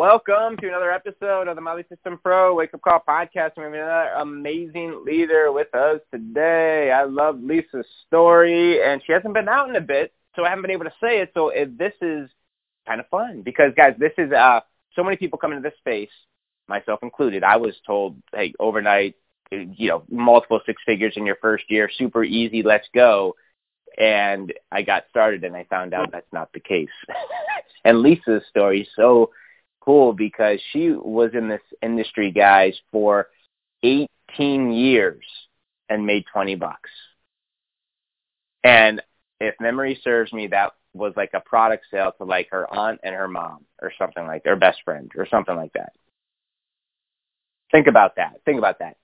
Welcome to another episode of the My Lead System Pro Wake Up Call podcast. We have another amazing leader with us today. I love Lisa's story, and she hasn't been out in a bit, so I haven't been able to say it. So if this is kind of fun because, guys, this is uh, so many people come into this space, myself included. I was told, hey, overnight, you know, multiple six figures in your first year, super easy, let's go. And I got started, and I found out that's not the case. and Lisa's story so cool because she was in this industry, guys, for 18 years and made 20 bucks. And if memory serves me, that was like a product sale to like her aunt and her mom or something like their best friend or something like that. Think about that. Think about that.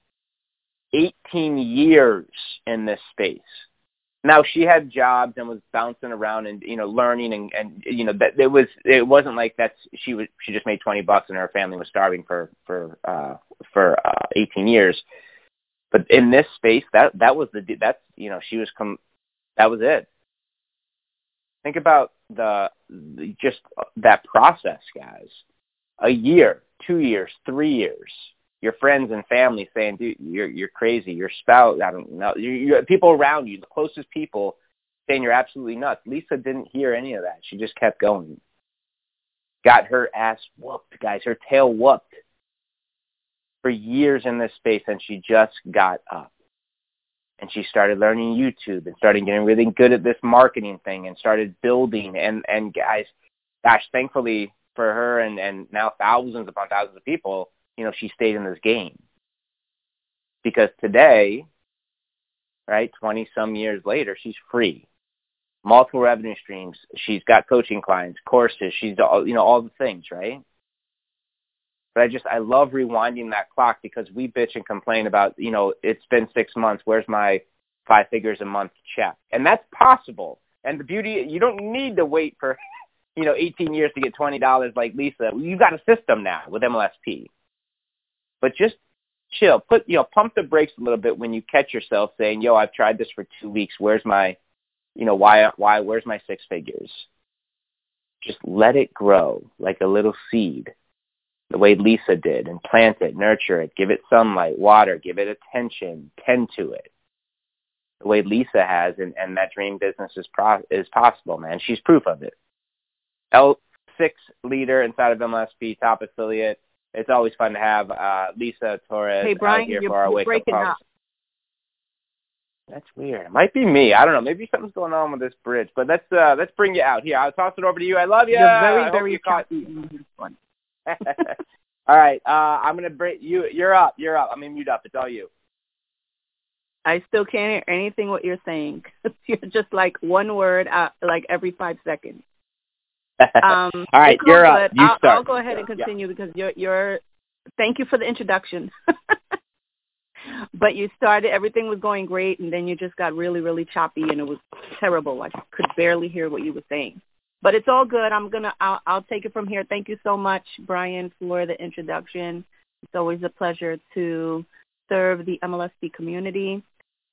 18 years in this space. Now she had jobs and was bouncing around and you know learning and and you know that it was it wasn't like that's she was she just made 20 bucks and her family was starving for for uh for uh 18 years. But in this space that that was the that's you know she was come that was it. Think about the, the just that process, guys. A year, 2 years, 3 years your friends and family saying, "Dude, you're you're crazy." Your spouse, I don't know, you, you, people around you, the closest people, saying you're absolutely nuts. Lisa didn't hear any of that. She just kept going. Got her ass whooped, guys. Her tail whooped for years in this space, and she just got up. And she started learning YouTube and started getting really good at this marketing thing and started building. And and guys, gosh, thankfully for her and and now thousands upon thousands of people you know, she stayed in this game. Because today, right, 20 some years later, she's free. Multiple revenue streams. She's got coaching clients, courses. She's all, you know, all the things, right? But I just, I love rewinding that clock because we bitch and complain about, you know, it's been six months. Where's my five figures a month check? And that's possible. And the beauty, you don't need to wait for, you know, 18 years to get $20 like Lisa. You've got a system now with MLSP. But just chill. Put you know, pump the brakes a little bit when you catch yourself saying, "Yo, I've tried this for two weeks. Where's my, you know, why why where's my six figures?" Just let it grow like a little seed, the way Lisa did, and plant it, nurture it, give it sunlight, water, give it attention, tend to it. The way Lisa has, and, and that dream business is pro- is possible, man. She's proof of it. L six leader inside of MLSP, top affiliate it's always fun to have uh, Lisa Torres hey, Brian, out here you're, for our you're wake breaking up up. That's weird. It might be me. I don't know. Maybe something's going on with this bridge. But let's uh, let's bring you out here. I'll toss it over to you. I love you. You're very I very you caught. one. all right. Uh, I'm gonna break you. You're up. You're up. I'm gonna mute up. It's all you. I still can't hear anything what you're saying. you're just like one word, uh, like every five seconds. Um, all right, you're up. You I'll, start. I'll go ahead and continue yeah. because you're you're thank you for the introduction. but you started, everything was going great, and then you just got really, really choppy, and it was terrible. I could barely hear what you were saying. But it's all good. I'm gonna, I'll, I'll take it from here. Thank you so much, Brian, for the introduction. It's always a pleasure to serve the MLSP community.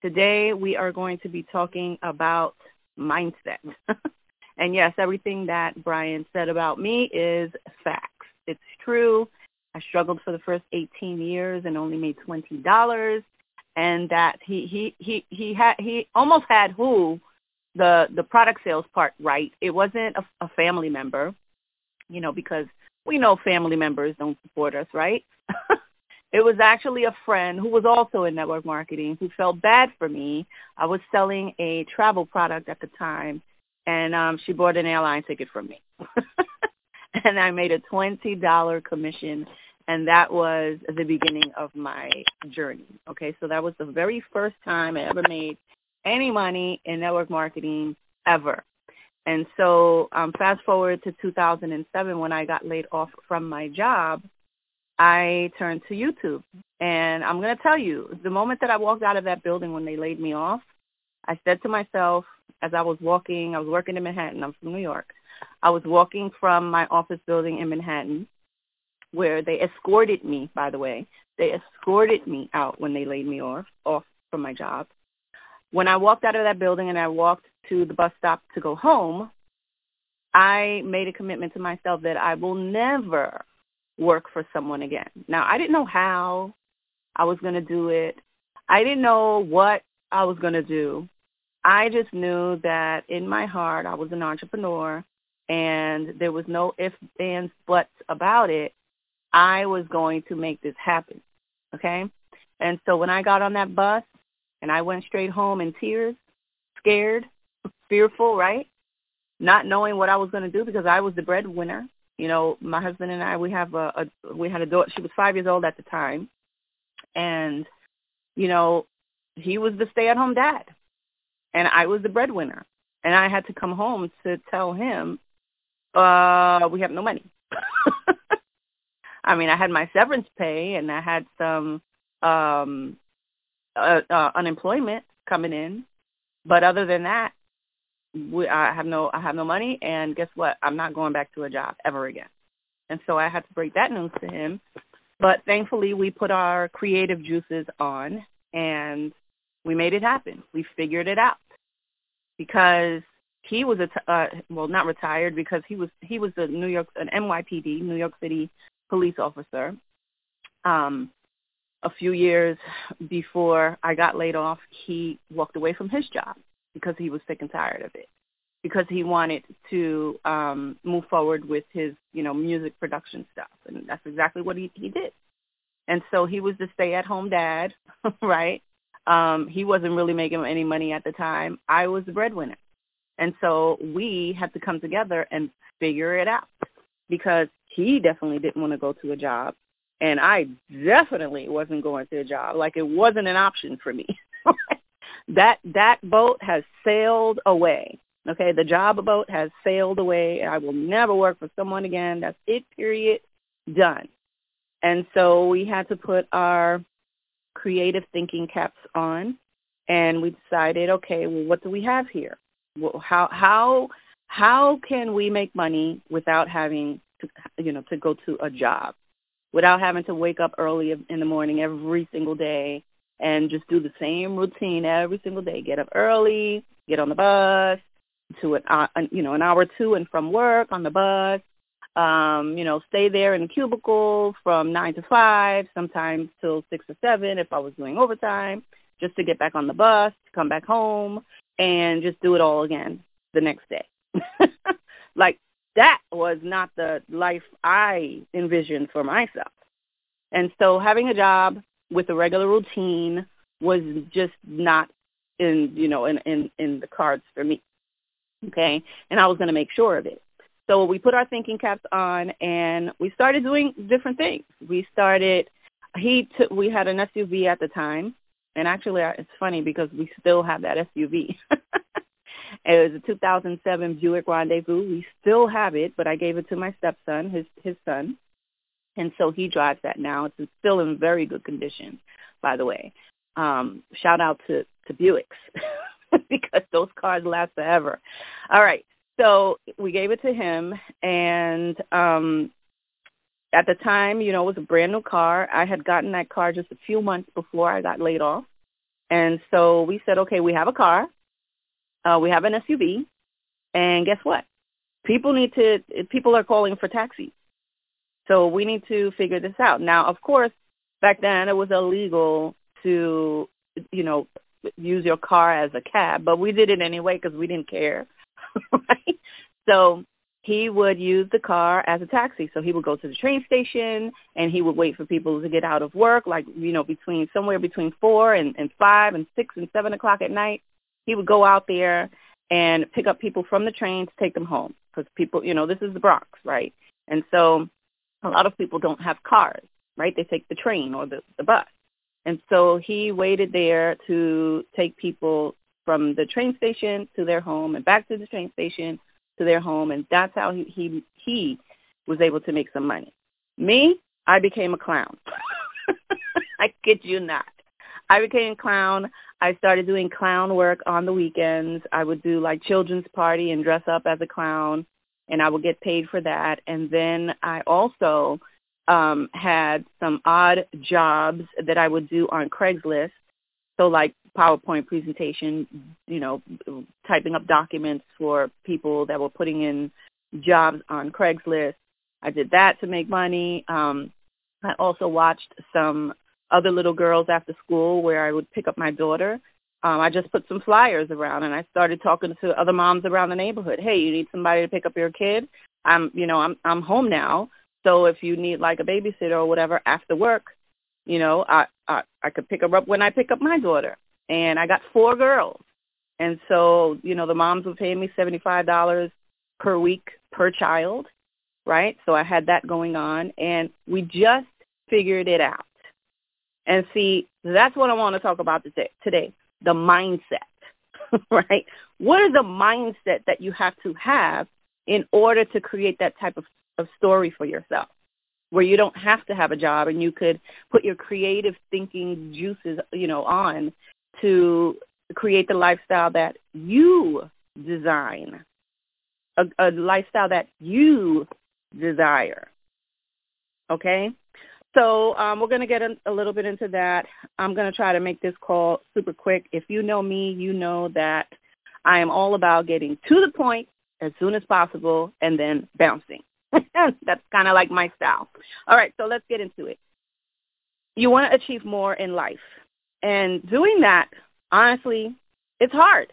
Today we are going to be talking about mindset. and yes, everything that Brian said about me is facts. It's true. I struggled for the first 18 years and only made $20 and that he he he he had he almost had who the the product sales part right. It wasn't a, a family member, you know, because we know family members don't support us, right? it was actually a friend who was also in network marketing who felt bad for me. I was selling a travel product at the time, and um, she bought an airline ticket from me. and I made a $20 commission and that was the beginning of my journey. Okay, so that was the very first time I ever made any money in network marketing ever. And so um, fast forward to 2007 when I got laid off from my job, I turned to YouTube. And I'm going to tell you, the moment that I walked out of that building when they laid me off, I said to myself as I was walking, I was working in Manhattan. I'm from New York. I was walking from my office building in Manhattan where they escorted me, by the way. They escorted me out when they laid me off off from my job. When I walked out of that building and I walked to the bus stop to go home, I made a commitment to myself that I will never work for someone again. Now, I didn't know how I was going to do it. I didn't know what I was going to do. I just knew that in my heart I was an entrepreneur and there was no ifs, ands, buts about it. I was going to make this happen. Okay? And so when I got on that bus and I went straight home in tears, scared, fearful, right? Not knowing what I was going to do because I was the breadwinner. You know, my husband and I, we have a, a we had a daughter. She was five years old at the time, and you know, he was the stay-at-home dad, and I was the breadwinner, and I had to come home to tell him, uh, we have no money. I mean, I had my severance pay, and I had some um uh, uh, unemployment coming in, but other than that, we, I have no I have no money, and guess what? I'm not going back to a job ever again. And so I had to break that news to him. But thankfully, we put our creative juices on, and we made it happen. We figured it out because he was a uh, well, not retired because he was he was a New York an NYPD New York City police officer. Um, a few years before I got laid off, he walked away from his job because he was sick and tired of it because he wanted to um move forward with his you know music production stuff and that's exactly what he he did and so he was the stay at home dad right um he wasn't really making any money at the time i was the breadwinner and so we had to come together and figure it out because he definitely didn't want to go to a job and i definitely wasn't going to a job like it wasn't an option for me that that boat has sailed away. Okay, the job boat has sailed away. I will never work for someone again. That's it. Period. Done. And so we had to put our creative thinking caps on, and we decided, okay, well, what do we have here? Well, how how how can we make money without having to, you know, to go to a job, without having to wake up early in the morning every single day and just do the same routine every single day. Get up early, get on the bus to an uh, you know an hour two and from work on the bus. Um, you know, stay there in the cubicle from nine to five, sometimes till six or seven if I was doing overtime, just to get back on the bus, to come back home, and just do it all again the next day. like that was not the life I envisioned for myself. And so having a job with a regular routine was just not in you know in in in the cards for me okay and i was going to make sure of it so we put our thinking caps on and we started doing different things we started he took we had an suv at the time and actually it's funny because we still have that suv it was a 2007 buick rendezvous we still have it but i gave it to my stepson his his son and so he drives that now. It's still in very good condition, by the way. Um, shout out to, to Buicks because those cars last forever. All right. So we gave it to him and um at the time, you know, it was a brand new car. I had gotten that car just a few months before I got laid off. And so we said, okay, we have a car. Uh, we have an SUV. And guess what? People need to, people are calling for taxis. So we need to figure this out. Now, of course, back then it was illegal to, you know, use your car as a cab, but we did it anyway because we didn't care, right? So he would use the car as a taxi. So he would go to the train station and he would wait for people to get out of work, like, you know, between somewhere between four and, and five and six and seven o'clock at night. He would go out there and pick up people from the train to take them home because people, you know, this is the Bronx, right? And so a lot of people don't have cars, right? They take the train or the, the bus. And so he waited there to take people from the train station to their home and back to the train station to their home. And that's how he, he, he was able to make some money. Me, I became a clown. I kid you not. I became a clown. I started doing clown work on the weekends. I would do like children's party and dress up as a clown and I would get paid for that. And then I also um had some odd jobs that I would do on Craigslist. So like PowerPoint presentation, you know, typing up documents for people that were putting in jobs on Craigslist. I did that to make money. Um I also watched some other little girls after school where I would pick up my daughter. Um, I just put some flyers around and I started talking to other moms around the neighborhood. Hey, you need somebody to pick up your kid? I'm, you know, I'm I'm home now. So if you need like a babysitter or whatever after work, you know, I I, I could pick her up when I pick up my daughter. And I got four girls. And so, you know, the moms were paying me $75 per week per child, right? So I had that going on and we just figured it out. And see, that's what I want to talk about today, the mindset, right? What is the mindset that you have to have in order to create that type of, of story for yourself? Where you don't have to have a job and you could put your creative thinking juices, you know, on to create the lifestyle that you design, a, a lifestyle that you desire. Okay? So um, we're going to get a, a little bit into that. I'm going to try to make this call super quick. If you know me, you know that I am all about getting to the point as soon as possible and then bouncing. That's kind of like my style. All right, so let's get into it. You want to achieve more in life. And doing that, honestly, it's hard.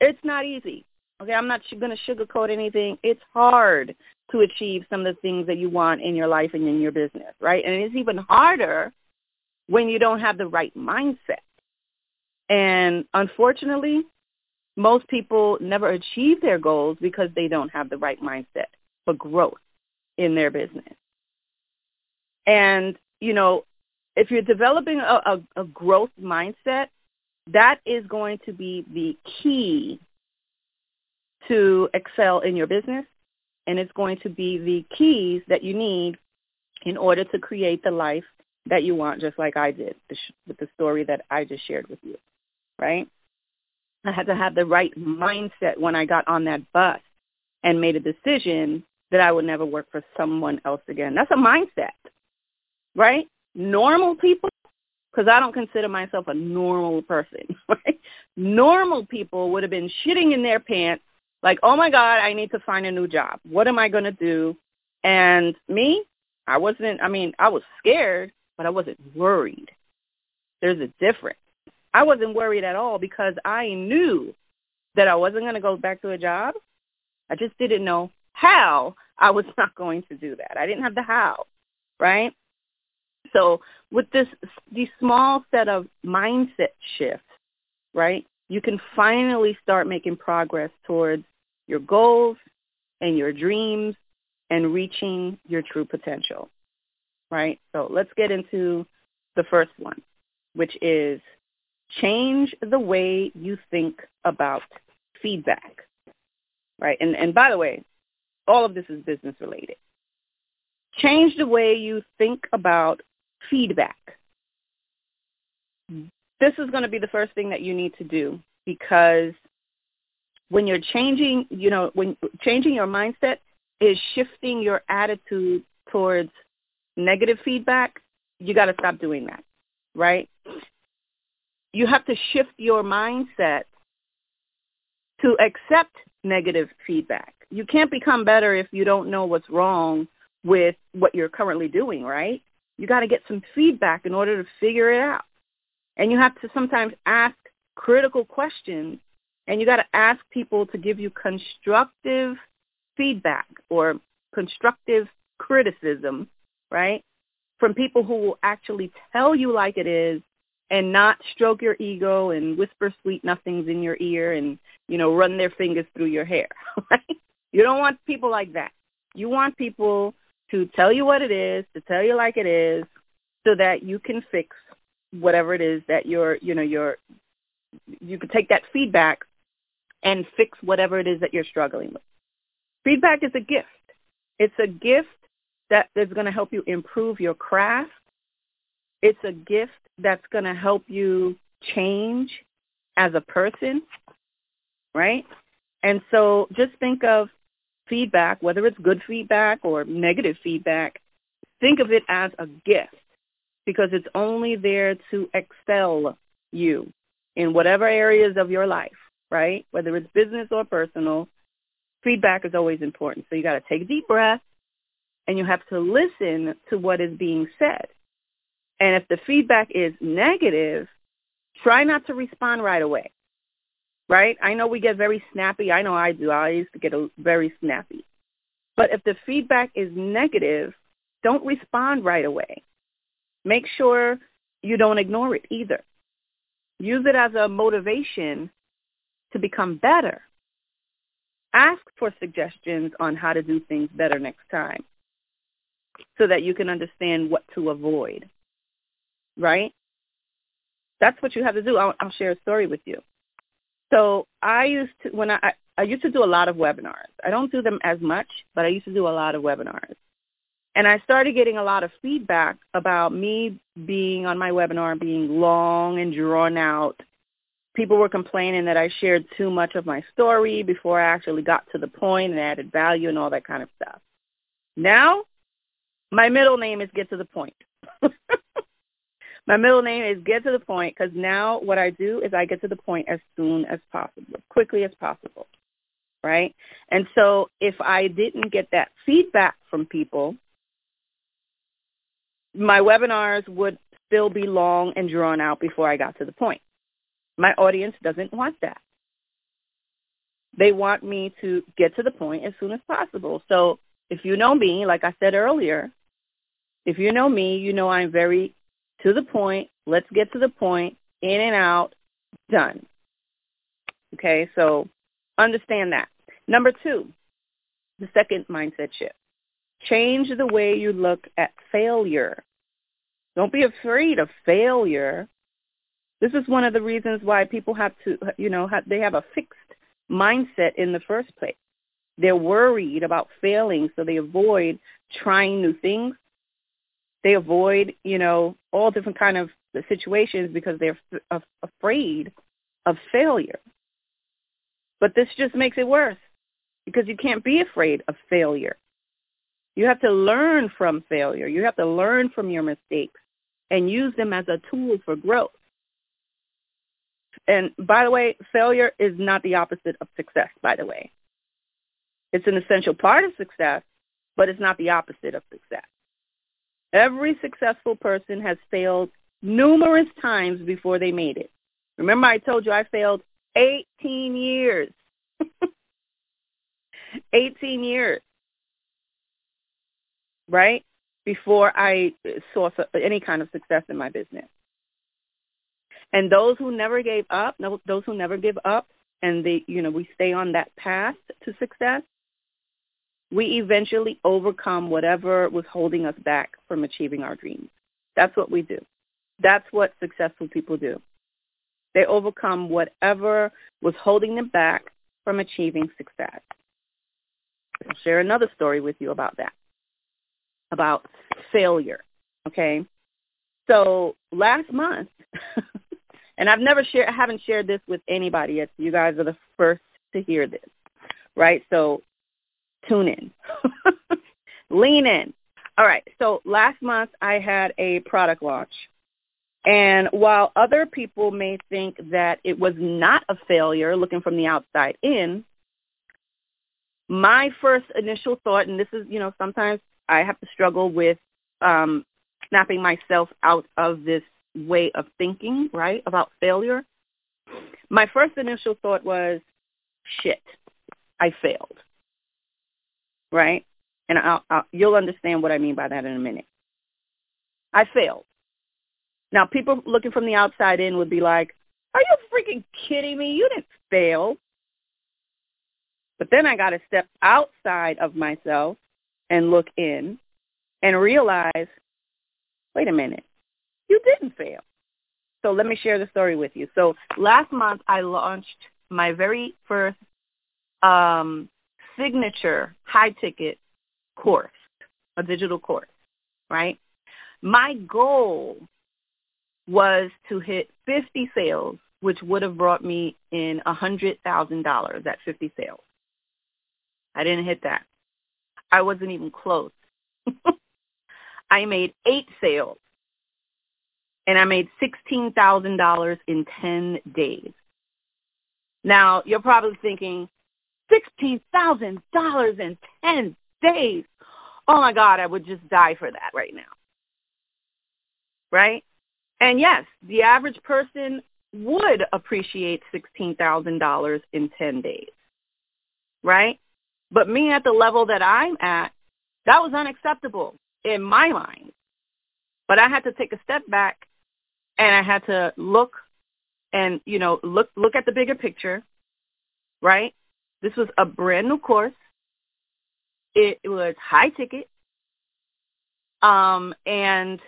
It's not easy. Okay, I'm not going to sugarcoat anything. It's hard to achieve some of the things that you want in your life and in your business, right? And it's even harder when you don't have the right mindset. And unfortunately, most people never achieve their goals because they don't have the right mindset for growth in their business. And, you know, if you're developing a, a, a growth mindset, that is going to be the key to excel in your business and it's going to be the keys that you need in order to create the life that you want, just like I did with the story that I just shared with you, right? I had to have the right mindset when I got on that bus and made a decision that I would never work for someone else again. That's a mindset, right? Normal people, because I don't consider myself a normal person, right? Normal people would have been shitting in their pants like, oh my God, I need to find a new job. What am I going to do? And me, I wasn't, I mean, I was scared, but I wasn't worried. There's a difference. I wasn't worried at all because I knew that I wasn't going to go back to a job. I just didn't know how I was not going to do that. I didn't have the how, right? So with this, these small set of mindset shifts, right, you can finally start making progress towards your goals and your dreams and reaching your true potential, right? So let's get into the first one, which is change the way you think about feedback, right? And, and by the way, all of this is business related. Change the way you think about feedback. This is going to be the first thing that you need to do because when you're changing, you know, when changing your mindset is shifting your attitude towards negative feedback, you got to stop doing that, right? You have to shift your mindset to accept negative feedback. You can't become better if you don't know what's wrong with what you're currently doing, right? You got to get some feedback in order to figure it out. And you have to sometimes ask critical questions and you got to ask people to give you constructive feedback or constructive criticism, right? From people who will actually tell you like it is and not stroke your ego and whisper sweet nothings in your ear and, you know, run their fingers through your hair, right? You don't want people like that. You want people to tell you what it is, to tell you like it is, so that you can fix whatever it is that you're, you know, you're, you can take that feedback and fix whatever it is that you're struggling with. Feedback is a gift. It's a gift that is going to help you improve your craft. It's a gift that's going to help you change as a person, right? And so just think of feedback, whether it's good feedback or negative feedback, think of it as a gift because it's only there to excel you in whatever areas of your life, right? Whether it's business or personal, feedback is always important. So you got to take a deep breath and you have to listen to what is being said. And if the feedback is negative, try not to respond right away. Right? I know we get very snappy. I know I do. I used to get a, very snappy. But if the feedback is negative, don't respond right away. Make sure you don't ignore it either. Use it as a motivation to become better. Ask for suggestions on how to do things better next time so that you can understand what to avoid right? That's what you have to do. I'll, I'll share a story with you. So I used to when I I used to do a lot of webinars. I don't do them as much, but I used to do a lot of webinars. And I started getting a lot of feedback about me being on my webinar being long and drawn out. People were complaining that I shared too much of my story before I actually got to the point and added value and all that kind of stuff. Now, my middle name is Get to the Point. My middle name is get to the point because now what I do is I get to the point as soon as possible, quickly as possible, right? And so if I didn't get that feedback from people, my webinars would still be long and drawn out before I got to the point. My audience doesn't want that. They want me to get to the point as soon as possible. So if you know me, like I said earlier, if you know me, you know I'm very to the point. Let's get to the point. In and out. Done. Okay, so understand that. Number two, the second mindset shift. Change the way you look at failure. Don't be afraid of failure. This is one of the reasons why people have to, you know, have, they have a fixed mindset in the first place. They're worried about failing, so they avoid trying new things. They avoid, you know, all different kind of situations because they're f- afraid of failure. But this just makes it worse because you can't be afraid of failure. You have to learn from failure. You have to learn from your mistakes and use them as a tool for growth. And by the way, failure is not the opposite of success, by the way. It's an essential part of success, but it's not the opposite of success. Every successful person has failed numerous times before they made it. Remember I told you I failed 18 years. 18 years. Right? Before I saw any kind of success in my business. And those who never gave up, those who never give up and they, you know, we stay on that path to success, we eventually overcome whatever was holding us back from achieving our dreams. That's what we do. That's what successful people do. They overcome whatever was holding them back from achieving success. I'll share another story with you about that, about failure. Okay? So last month, and I've never shared, I haven't shared this with anybody yet. You guys are the first to hear this, right? So tune in. Lean in. All right. So last month I had a product launch. And while other people may think that it was not a failure looking from the outside in, my first initial thought, and this is, you know, sometimes I have to struggle with um, snapping myself out of this way of thinking, right, about failure. My first initial thought was, shit, I failed right? And I'll, I'll, you'll understand what I mean by that in a minute. I failed. Now, people looking from the outside in would be like, are you freaking kidding me? You didn't fail. But then I got to step outside of myself and look in and realize, wait a minute, you didn't fail. So let me share the story with you. So last month I launched my very first um, signature high ticket course, a digital course, right? My goal was to hit 50 sales which would have brought me in a $100,000 at 50 sales. I didn't hit that. I wasn't even close. I made eight sales and I made $16,000 in 10 days. Now, you're probably thinking, $16,000 in 10 days. Oh my God, I would just die for that right now. Right? And yes, the average person would appreciate $16,000 in 10 days. Right? But me at the level that I'm at, that was unacceptable in my mind. But I had to take a step back and I had to look and, you know, look look at the bigger picture, right? This was a brand new course. It, was high ticket. Um, and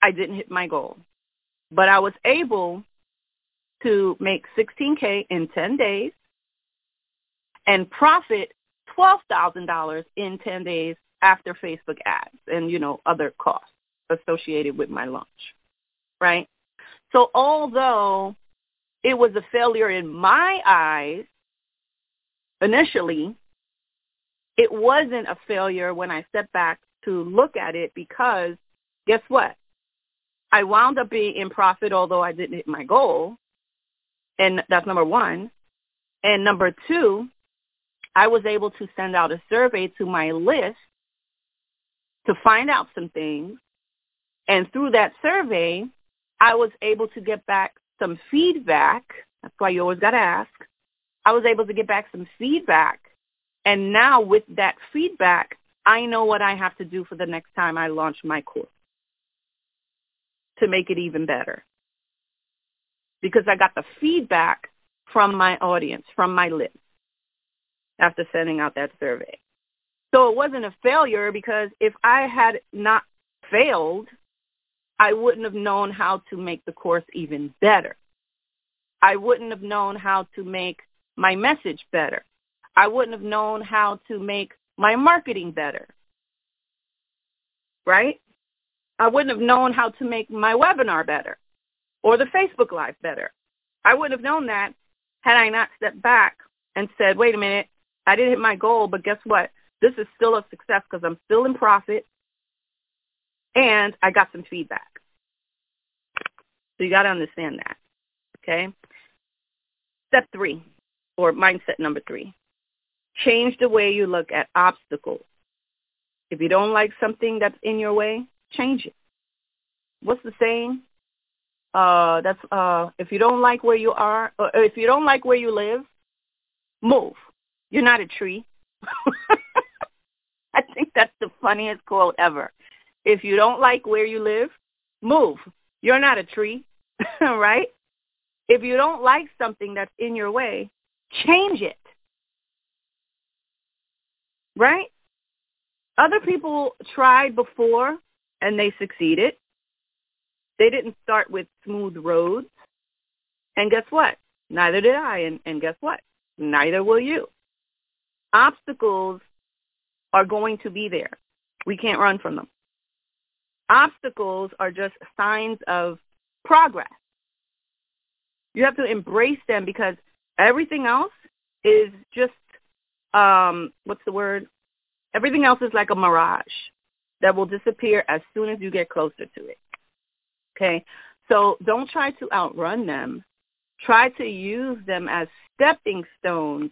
I didn't hit my goal. But I was able to make 16K in 10 days and profit $12,000 in 10 days after Facebook ads and, you know, other costs associated with my launch, right? So although it was a failure in my eyes initially, it wasn't a failure when I stepped back to look at it because guess what? I wound up being in profit although I didn't hit my goal. And that's number one. And number two, I was able to send out a survey to my list to find out some things. And through that survey, I was able to get back some feedback. That's why you always got to ask. I was able to get back some feedback. And now with that feedback, I know what I have to do for the next time I launch my course to make it even better. Because I got the feedback from my audience, from my list, after sending out that survey. So it wasn't a failure because if I had not failed, I wouldn't have known how to make the course even better. I wouldn't have known how to make my message better. I wouldn't have known how to make my marketing better. Right? I wouldn't have known how to make my webinar better or the Facebook Live better. I wouldn't have known that had I not stepped back and said, wait a minute, I didn't hit my goal, but guess what? This is still a success because I'm still in profit and I got some feedback. So you got to understand that. Okay? Step three, or mindset number three. Change the way you look at obstacles. If you don't like something that's in your way, change it. What's the saying? Uh, that's uh, if you don't like where you are, or if you don't like where you live, move. You're not a tree. I think that's the funniest quote ever. If you don't like where you live, move. You're not a tree, right? If you don't like something that's in your way, change it. Right? Other people tried before and they succeeded. They didn't start with smooth roads. And guess what? Neither did I. And, and guess what? Neither will you. Obstacles are going to be there. We can't run from them. Obstacles are just signs of progress. You have to embrace them because everything else is just um what's the word? Everything else is like a mirage that will disappear as soon as you get closer to it. Okay? So don't try to outrun them. Try to use them as stepping stones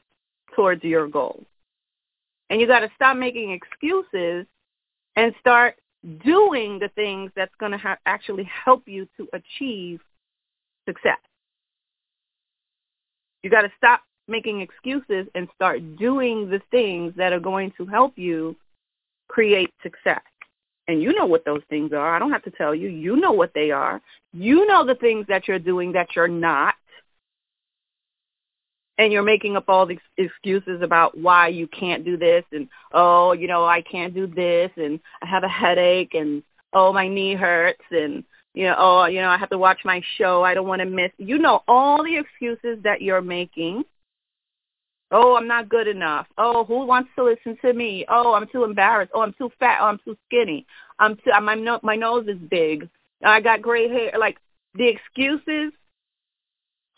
towards your goal. And you got to stop making excuses and start doing the things that's going to ha- actually help you to achieve success. You got to stop making excuses and start doing the things that are going to help you create success. And you know what those things are. I don't have to tell you. You know what they are. You know the things that you're doing that you're not and you're making up all these excuses about why you can't do this and oh you know i can't do this and i have a headache and oh my knee hurts and you know oh you know i have to watch my show. I don't want to miss. You know all the excuses that you're making. Oh i'm not good enough. Oh who wants to listen to me? Oh i'm too embarrassed. Oh i'm too fat. Oh i'm too skinny. I'm too my no, my nose is big. I got gray hair. Like the excuses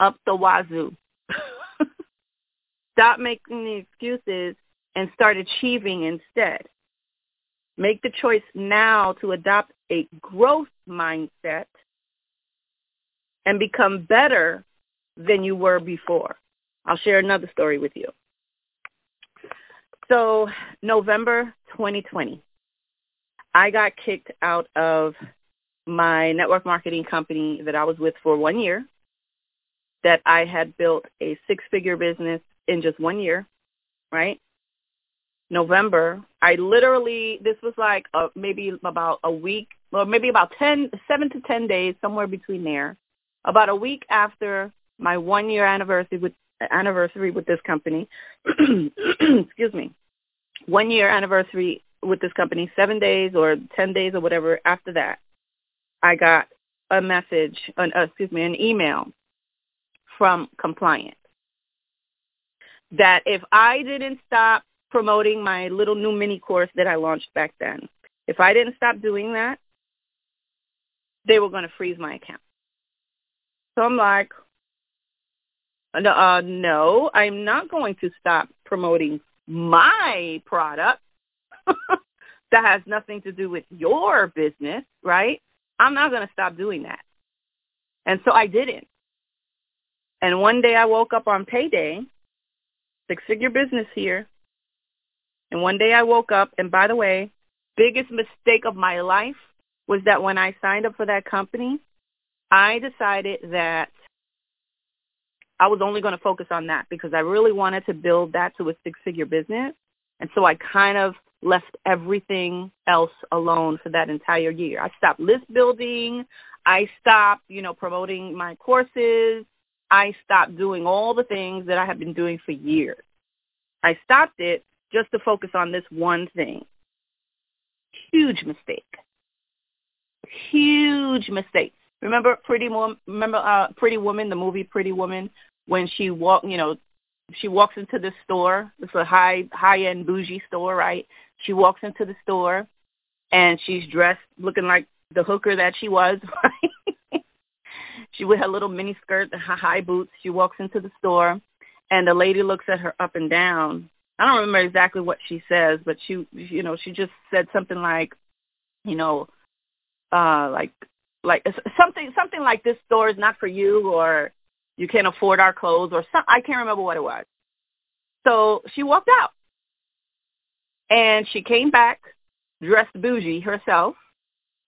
up the wazoo. Stop making the excuses and start achieving instead. Make the choice now to adopt a growth mindset and become better than you were before. I'll share another story with you. So, November 2020, I got kicked out of my network marketing company that I was with for one year, that I had built a six figure business in just one year, right? November, I literally, this was like a, maybe about a week, or maybe about 10, 7 to 10 days, somewhere between there. About a week after my one year anniversary with anniversary with this company, excuse me, one year anniversary with this company, seven days or 10 days or whatever after that, I got a message, an, uh, excuse me, an email from compliance that if I didn't stop promoting my little new mini course that I launched back then, if I didn't stop doing that, they were going to freeze my account. So I'm like, uh, no, I'm not going to stop promoting my product that has nothing to do with your business, right? I'm not going to stop doing that. And so I didn't. And one day I woke up on payday, six figure business here. And one day I woke up, and by the way, biggest mistake of my life was that when I signed up for that company, I decided that I was only going to focus on that because I really wanted to build that to a six figure business. And so I kind of left everything else alone for that entire year. I stopped list building. I stopped, you know, promoting my courses. I stopped doing all the things that I had been doing for years. I stopped it just to focus on this one thing. Huge mistake. Huge mistake. Remember Pretty Woman? Remember uh, Pretty Woman, the movie Pretty Woman, when she walk, you know, she walks into the store. It's a high high end bougie store, right? She walks into the store and she's dressed looking like the hooker that she was, right? she with her little mini skirt and her high boots. She walks into the store and the lady looks at her up and down. I don't remember exactly what she says, but she you know, she just said something like, you know, uh like like something something like this store is not for you or you can't afford our clothes or some I can't remember what it was. So she walked out. And she came back dressed bougie herself.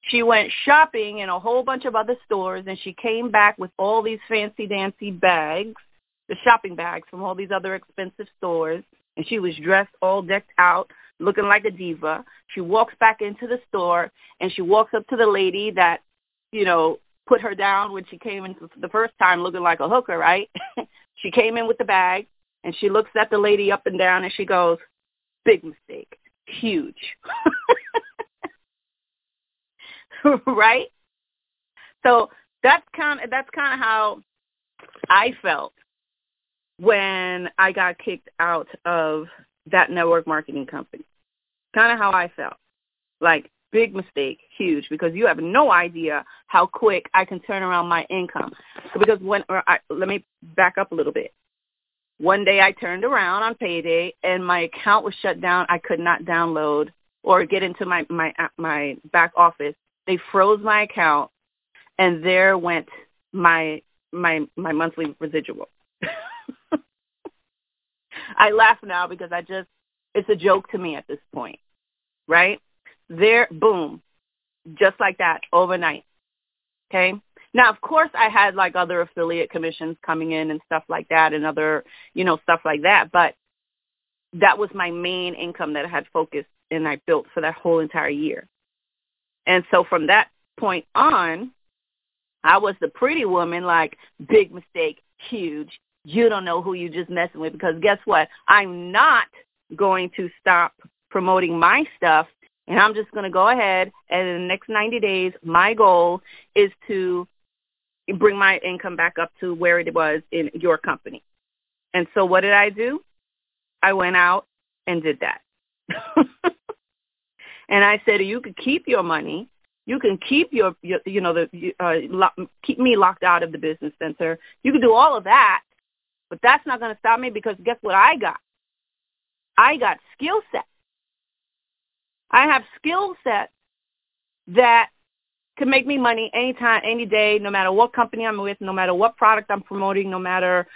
She went shopping in a whole bunch of other stores and she came back with all these fancy dancy bags, the shopping bags from all these other expensive stores. And she was dressed all decked out, looking like a diva. She walks back into the store and she walks up to the lady that, you know, put her down when she came in the first time looking like a hooker, right? she came in with the bag and she looks at the lady up and down and she goes, big mistake, huge. right? So that's kind of that's kind of how I felt when I got kicked out of that network marketing company. Kind of how I felt. Like big mistake, huge, because you have no idea how quick I can turn around my income. Because when, or I, let me back up a little bit. One day I turned around on payday and my account was shut down. I could not download or get into my my uh, my back office. They froze my account, and there went my my my monthly residual. I laugh now because I just it's a joke to me at this point, right? There, boom, just like that overnight. Okay. Now, of course, I had like other affiliate commissions coming in and stuff like that, and other, you know, stuff like that. But that was my main income that I had focused and I built for that whole entire year. And so from that point on, I was the pretty woman, like big mistake, huge. You don't know who you just messing with because guess what? I'm not going to stop promoting my stuff and I'm just going to go ahead and in the next 90 days, my goal is to bring my income back up to where it was in your company. And so what did I do? I went out and did that. and I said, you could keep your money You can keep your, your you know, the uh, lo- keep me locked out of the business center. You can do all of that, but that's not going to stop me because guess what I got? I got skill sets. I have skill sets that can make me money anytime, any day, no matter what company I'm with, no matter what product I'm promoting, no matter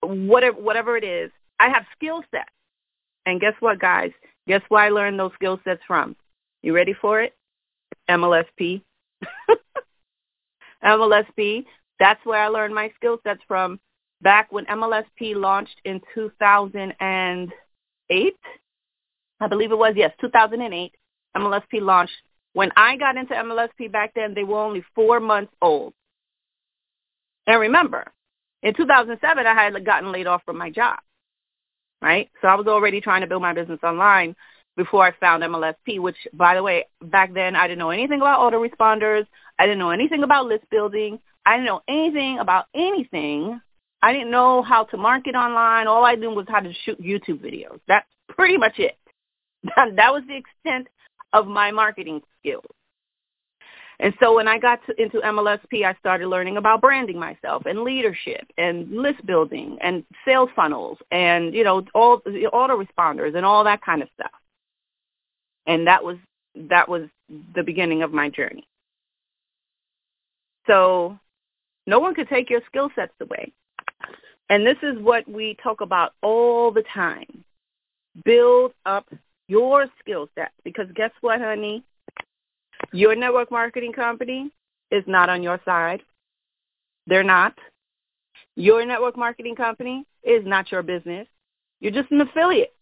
whatever whatever it is. I have skill sets. And guess what, guys? Guess where I learned those skill sets from? You ready for it? MLSP. MLSP. That's where I learned my skill sets from back when MLSP launched in 2008. I believe it was, yes, 2008. MLSP launched. When I got into MLSP back then, they were only four months old. And remember, in 2007, I had gotten laid off from my job, right? So I was already trying to build my business online before I found MLSP, which, by the way, back then I didn't know anything about autoresponders. I didn't know anything about list building. I didn't know anything about anything. I didn't know how to market online. All I knew was how to shoot YouTube videos. That's pretty much it. that was the extent of my marketing skills. And so when I got to, into MLSP, I started learning about branding myself and leadership and list building and sales funnels and, you know, all the autoresponders and all that kind of stuff. And that was, that was the beginning of my journey. So no one could take your skill sets away. And this is what we talk about all the time. Build up your skill sets because guess what, honey? Your network marketing company is not on your side. They're not. Your network marketing company is not your business. You're just an affiliate.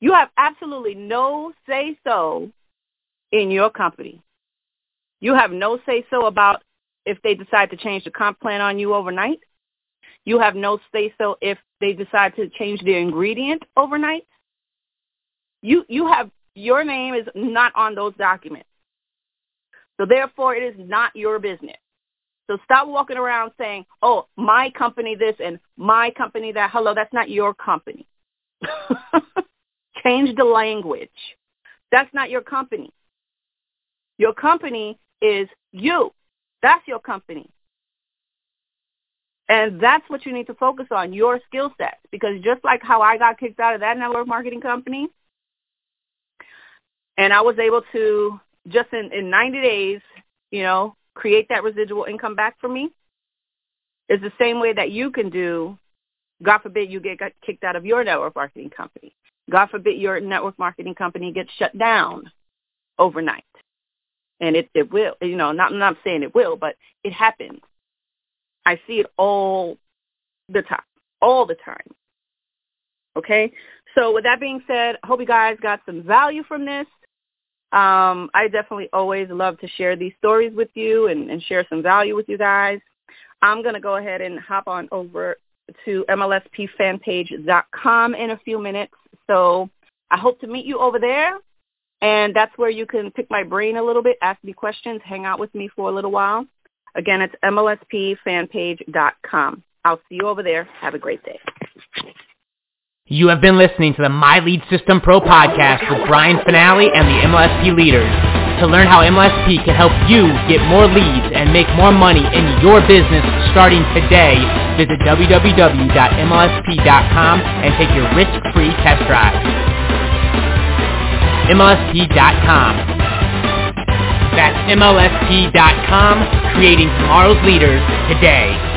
You have absolutely no say-so in your company. You have no say-so about if they decide to change the comp plan on you overnight. You have no say-so if they decide to change their ingredient overnight. You, you have your name is not on those documents. So therefore, it is not your business. So stop walking around saying, oh, my company this and my company that. Hello, that's not your company. Change the language. That's not your company. Your company is you. That's your company. And that's what you need to focus on, your skill sets. Because just like how I got kicked out of that network marketing company, and I was able to just in, in 90 days, you know, create that residual income back for me. It's the same way that you can do. God forbid you get kicked out of your network marketing company. God forbid your network marketing company gets shut down overnight. And it, it will, you know, not, I'm not saying it will, but it happens. I see it all the time, all the time. Okay? So with that being said, I hope you guys got some value from this. Um, I definitely always love to share these stories with you and, and share some value with you guys. I'm going to go ahead and hop on over to MLSPfanpage.com in a few minutes. So I hope to meet you over there. And that's where you can pick my brain a little bit, ask me questions, hang out with me for a little while. Again, it's MLSPfanpage.com. I'll see you over there. Have a great day. You have been listening to the My Lead System Pro podcast with Brian Fanale and the MLSP leaders. To learn how MLSP can help you get more leads and make more money in your business starting today, visit www.mlsp.com and take your risk-free test drive. MLSP.com. That's MLSP.com, creating tomorrow's leaders today.